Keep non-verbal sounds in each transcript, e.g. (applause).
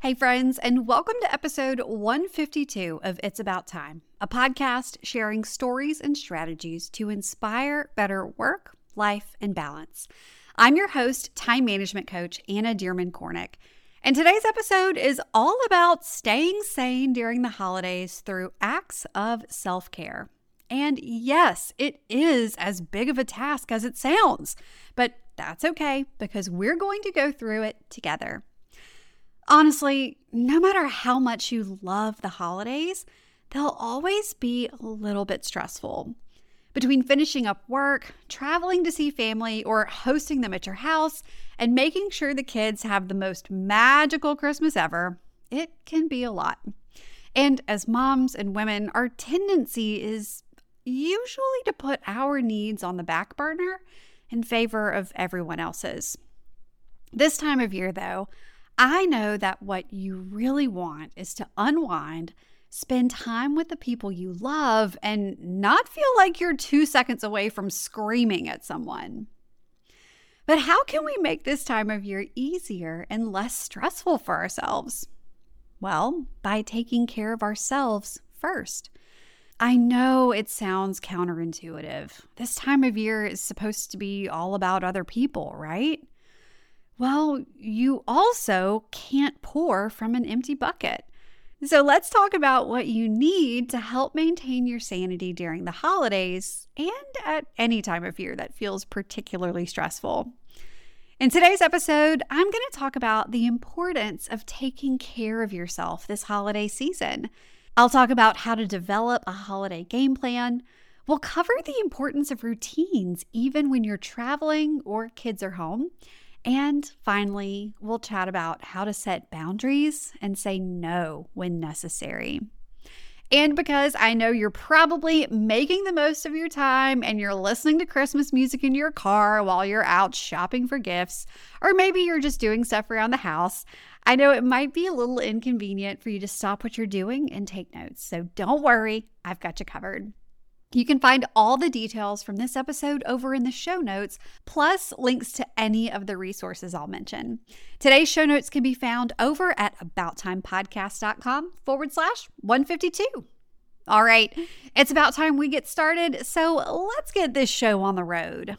Hey, friends, and welcome to episode 152 of It's About Time, a podcast sharing stories and strategies to inspire better work, life, and balance. I'm your host, time management coach Anna Dearmon Kornick. And today's episode is all about staying sane during the holidays through acts of self care. And yes, it is as big of a task as it sounds, but that's okay because we're going to go through it together. Honestly, no matter how much you love the holidays, they'll always be a little bit stressful. Between finishing up work, traveling to see family, or hosting them at your house, and making sure the kids have the most magical Christmas ever, it can be a lot. And as moms and women, our tendency is usually to put our needs on the back burner in favor of everyone else's. This time of year, though, I know that what you really want is to unwind, spend time with the people you love, and not feel like you're two seconds away from screaming at someone. But how can we make this time of year easier and less stressful for ourselves? Well, by taking care of ourselves first. I know it sounds counterintuitive. This time of year is supposed to be all about other people, right? Well, you also can't pour from an empty bucket. So let's talk about what you need to help maintain your sanity during the holidays and at any time of year that feels particularly stressful. In today's episode, I'm going to talk about the importance of taking care of yourself this holiday season. I'll talk about how to develop a holiday game plan. We'll cover the importance of routines even when you're traveling or kids are home. And finally, we'll chat about how to set boundaries and say no when necessary. And because I know you're probably making the most of your time and you're listening to Christmas music in your car while you're out shopping for gifts, or maybe you're just doing stuff around the house, I know it might be a little inconvenient for you to stop what you're doing and take notes. So don't worry, I've got you covered. You can find all the details from this episode over in the show notes, plus links to any of the resources I'll mention. Today's show notes can be found over at abouttimepodcast.com forward slash 152. All right, it's about time we get started, so let's get this show on the road.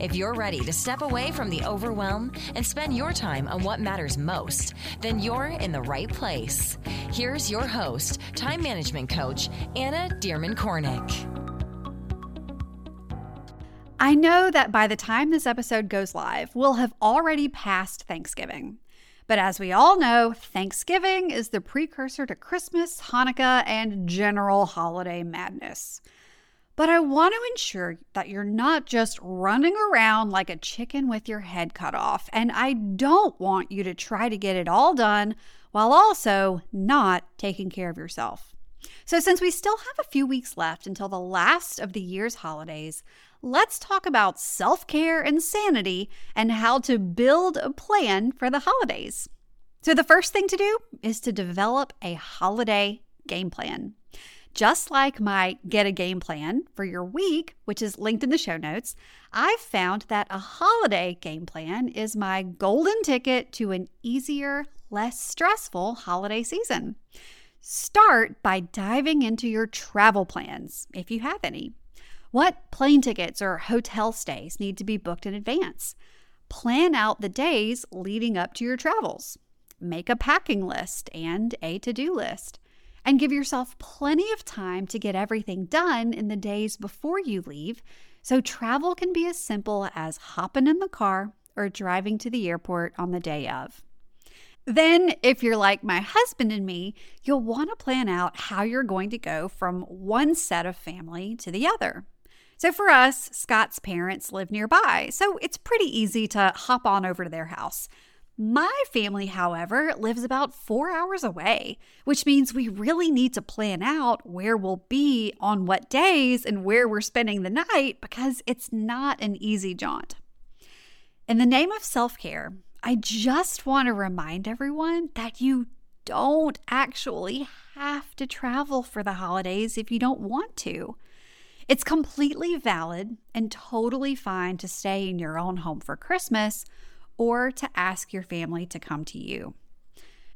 If you're ready to step away from the overwhelm and spend your time on what matters most, then you're in the right place. Here's your host, time management coach, Anna Dearmon Kornick. I know that by the time this episode goes live, we'll have already passed Thanksgiving. But as we all know, Thanksgiving is the precursor to Christmas, Hanukkah, and general holiday madness. But I want to ensure that you're not just running around like a chicken with your head cut off. And I don't want you to try to get it all done while also not taking care of yourself. So, since we still have a few weeks left until the last of the year's holidays, let's talk about self care and sanity and how to build a plan for the holidays. So, the first thing to do is to develop a holiday game plan. Just like my Get a Game Plan for your week, which is linked in the show notes, I've found that a holiday game plan is my golden ticket to an easier, less stressful holiday season. Start by diving into your travel plans, if you have any. What plane tickets or hotel stays need to be booked in advance? Plan out the days leading up to your travels. Make a packing list and a to do list and give yourself plenty of time to get everything done in the days before you leave so travel can be as simple as hopping in the car or driving to the airport on the day of. Then, if you're like my husband and me, you'll want to plan out how you're going to go from one set of family to the other. So, for us, Scott's parents live nearby, so it's pretty easy to hop on over to their house. My family, however, lives about four hours away, which means we really need to plan out where we'll be on what days and where we're spending the night because it's not an easy jaunt. In the name of self care, I just want to remind everyone that you don't actually have to travel for the holidays if you don't want to. It's completely valid and totally fine to stay in your own home for Christmas or to ask your family to come to you.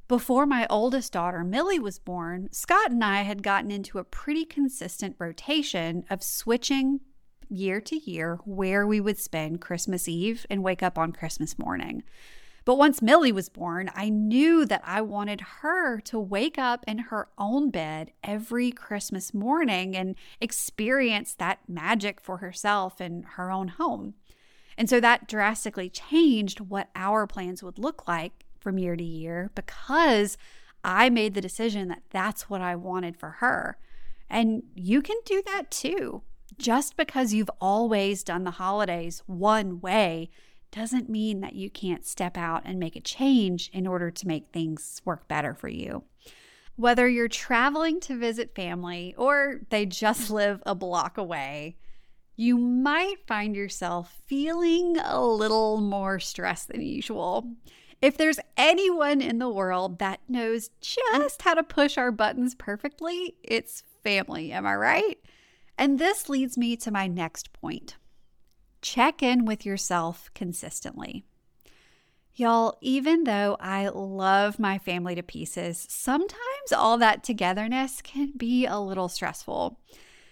Before my oldest daughter, Millie, was born, Scott and I had gotten into a pretty consistent rotation of switching year to year where we would spend Christmas Eve and wake up on Christmas morning. But once Millie was born, I knew that I wanted her to wake up in her own bed every Christmas morning and experience that magic for herself in her own home. And so that drastically changed what our plans would look like from year to year because I made the decision that that's what I wanted for her. And you can do that too. Just because you've always done the holidays one way doesn't mean that you can't step out and make a change in order to make things work better for you. Whether you're traveling to visit family or they just (laughs) live a block away, you might find yourself feeling a little more stressed than usual. If there's anyone in the world that knows just how to push our buttons perfectly, it's family. Am I right? And this leads me to my next point check in with yourself consistently. Y'all, even though I love my family to pieces, sometimes all that togetherness can be a little stressful.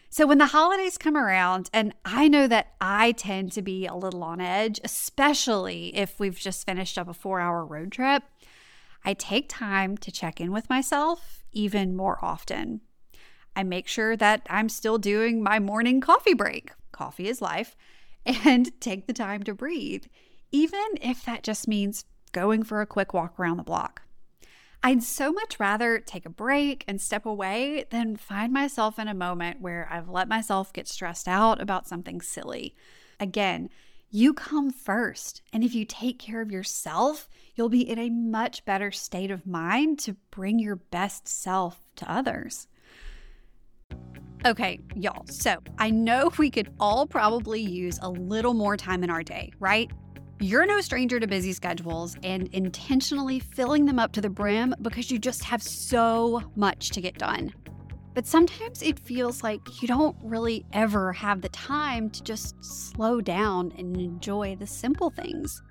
So when the holidays come around, and I know that I tend to be a little on edge, especially if we've just finished up a four hour road trip, I take time to check in with myself even more often. I make sure that I'm still doing my morning coffee break. Coffee is life. (laughs) And take the time to breathe, even if that just means going for a quick walk around the block. I'd so much rather take a break and step away than find myself in a moment where I've let myself get stressed out about something silly. Again, you come first. And if you take care of yourself, you'll be in a much better state of mind to bring your best self to others. Okay, y'all. So I know we could all probably use a little more time in our day, right? You're no stranger to busy schedules and intentionally filling them up to the brim because you just have so much to get done. But sometimes it feels like you don't really ever have the time to just slow down and enjoy the simple things.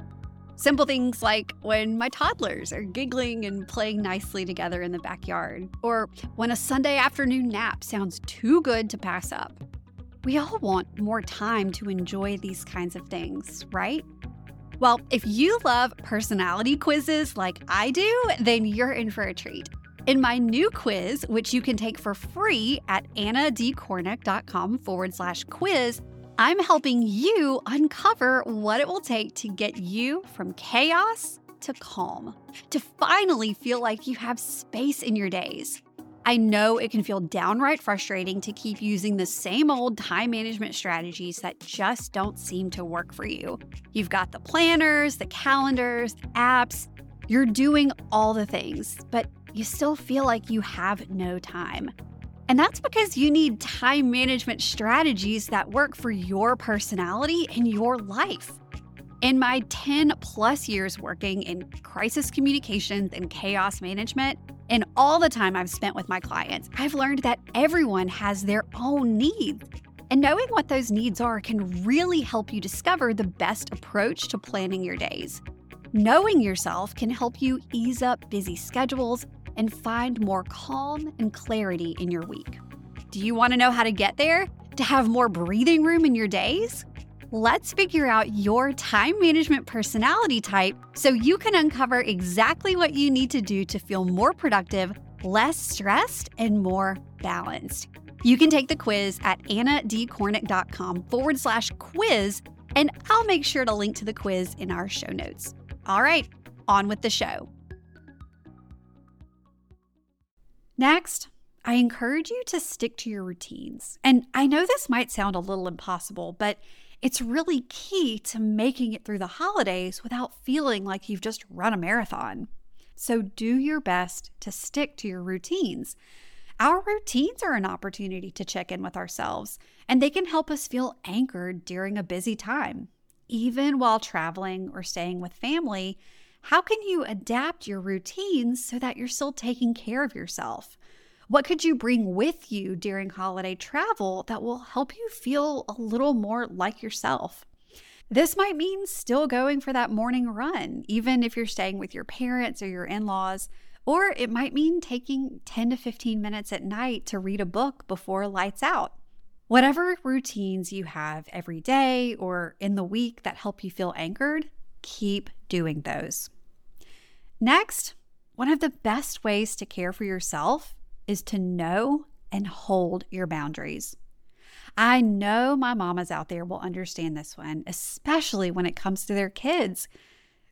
Simple things like when my toddlers are giggling and playing nicely together in the backyard, or when a Sunday afternoon nap sounds too good to pass up. We all want more time to enjoy these kinds of things, right? Well, if you love personality quizzes like I do, then you're in for a treat. In my new quiz, which you can take for free at annadkornick.com forward slash quiz, I'm helping you uncover what it will take to get you from chaos to calm, to finally feel like you have space in your days. I know it can feel downright frustrating to keep using the same old time management strategies that just don't seem to work for you. You've got the planners, the calendars, apps, you're doing all the things, but you still feel like you have no time. And that's because you need time management strategies that work for your personality and your life. In my 10 plus years working in crisis communications and chaos management, and all the time I've spent with my clients, I've learned that everyone has their own needs. And knowing what those needs are can really help you discover the best approach to planning your days. Knowing yourself can help you ease up busy schedules and find more calm and clarity in your week. Do you want to know how to get there? To have more breathing room in your days? Let's figure out your time management personality type so you can uncover exactly what you need to do to feel more productive, less stressed, and more balanced. You can take the quiz at annadkornick.com forward slash quiz, and I'll make sure to link to the quiz in our show notes. All right, on with the show. Next, I encourage you to stick to your routines. And I know this might sound a little impossible, but It's really key to making it through the holidays without feeling like you've just run a marathon. So do your best to stick to your routines. Our routines are an opportunity to check in with ourselves, and they can help us feel anchored during a busy time. Even while traveling or staying with family, how can you adapt your routines so that you're still taking care of yourself? What could you bring with you during holiday travel that will help you feel a little more like yourself? This might mean still going for that morning run, even if you're staying with your parents or your in laws, or it might mean taking 10 to 15 minutes at night to read a book before lights out. Whatever routines you have every day or in the week that help you feel anchored, keep doing those. Next, one of the best ways to care for yourself is to know and hold your boundaries. I know my mamas out there will understand this one, especially when it comes to their kids.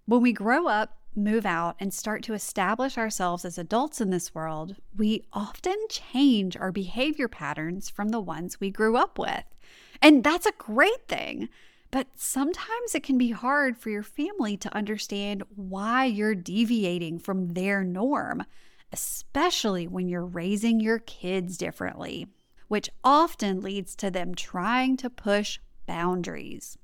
When we grow up, move out, and start to establish ourselves as adults in this world, we often change our behavior patterns from the ones we grew up with. And that's a great thing. But sometimes it can be hard for your family to understand why you're deviating from their norm, especially when you're raising your kids differently which often leads to them trying to push boundaries.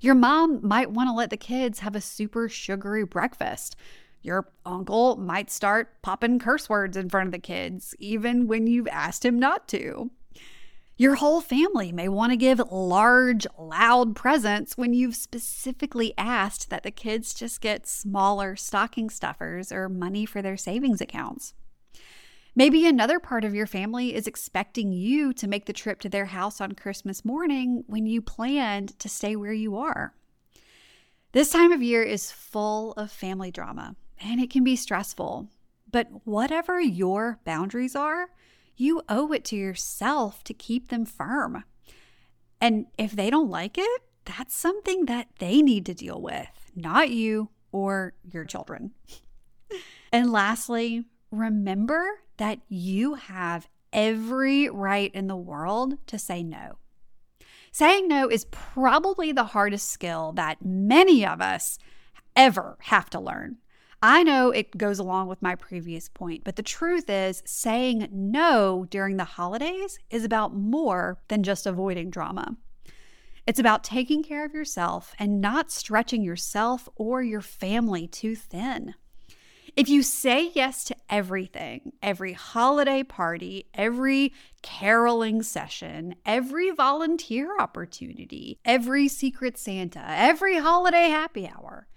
Your mom might want to let the kids have a super sugary breakfast. Your uncle might start popping curse words in front of the kids, even when you've asked him not to. Your whole family may want to give large, loud presents when you've specifically asked that the kids just get smaller stocking stuffers or money for their savings accounts. Maybe another part of your family is expecting you to make the trip to their house on Christmas morning when you planned to stay where you are. This time of year is full of family drama and it can be stressful. But whatever your boundaries are, you owe it to yourself to keep them firm. And if they don't like it, that's something that they need to deal with, not you or your children. (laughs) and lastly, remember that you have every right in the world to say no. Saying no is probably the hardest skill that many of us ever have to learn. I know it goes along with my previous point, but the truth is, saying no during the holidays is about more than just avoiding drama. It's about taking care of yourself and not stretching yourself or your family too thin. If you say yes to everything, every holiday party, every caroling session, every volunteer opportunity, every secret Santa, every holiday happy hour,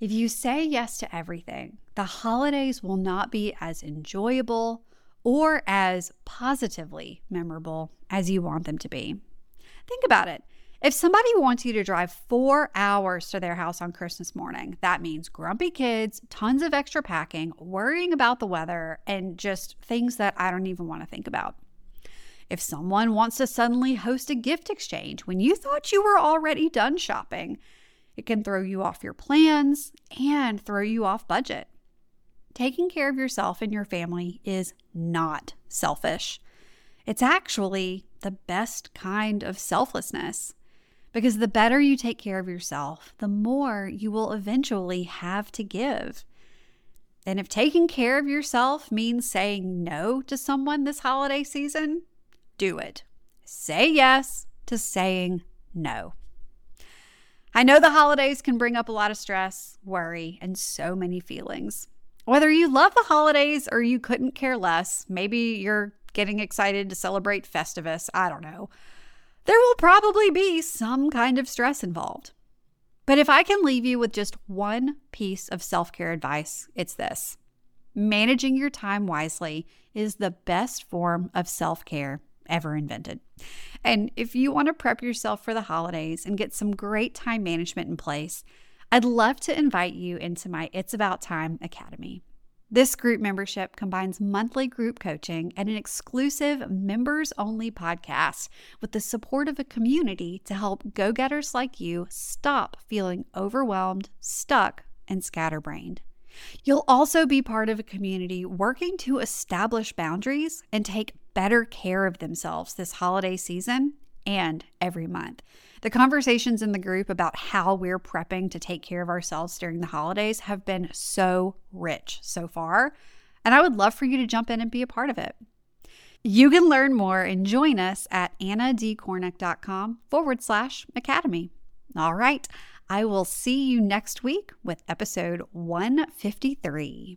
if you say yes to everything, the holidays will not be as enjoyable or as positively memorable as you want them to be. Think about it. If somebody wants you to drive four hours to their house on Christmas morning, that means grumpy kids, tons of extra packing, worrying about the weather, and just things that I don't even want to think about. If someone wants to suddenly host a gift exchange when you thought you were already done shopping, it can throw you off your plans and throw you off budget. Taking care of yourself and your family is not selfish. It's actually the best kind of selflessness. Because the better you take care of yourself, the more you will eventually have to give. And if taking care of yourself means saying no to someone this holiday season, do it. Say yes to saying no. I know the holidays can bring up a lot of stress, worry, and so many feelings. Whether you love the holidays or you couldn't care less, maybe you're getting excited to celebrate Festivus, I don't know there will probably be some kind of stress involved. But if I can leave you with just one piece of self care advice, it's this managing your time wisely is the best form of self care ever invented. And if you want to prep yourself for the holidays and get some great time management in place, I'd love to invite you into my It's About Time Academy. This group membership combines monthly group coaching and an exclusive members only podcast with the support of a community to help go getters like you stop feeling overwhelmed, stuck, and scatterbrained. You'll also be part of a community working to establish boundaries and take better care of themselves this holiday season and every month. The conversations in the group about how we're prepping to take care of ourselves during the holidays have been so rich so far, and I would love for you to jump in and be a part of it. You can learn more and join us at annadkornick.com forward slash academy. All right, I will see you next week with episode 153.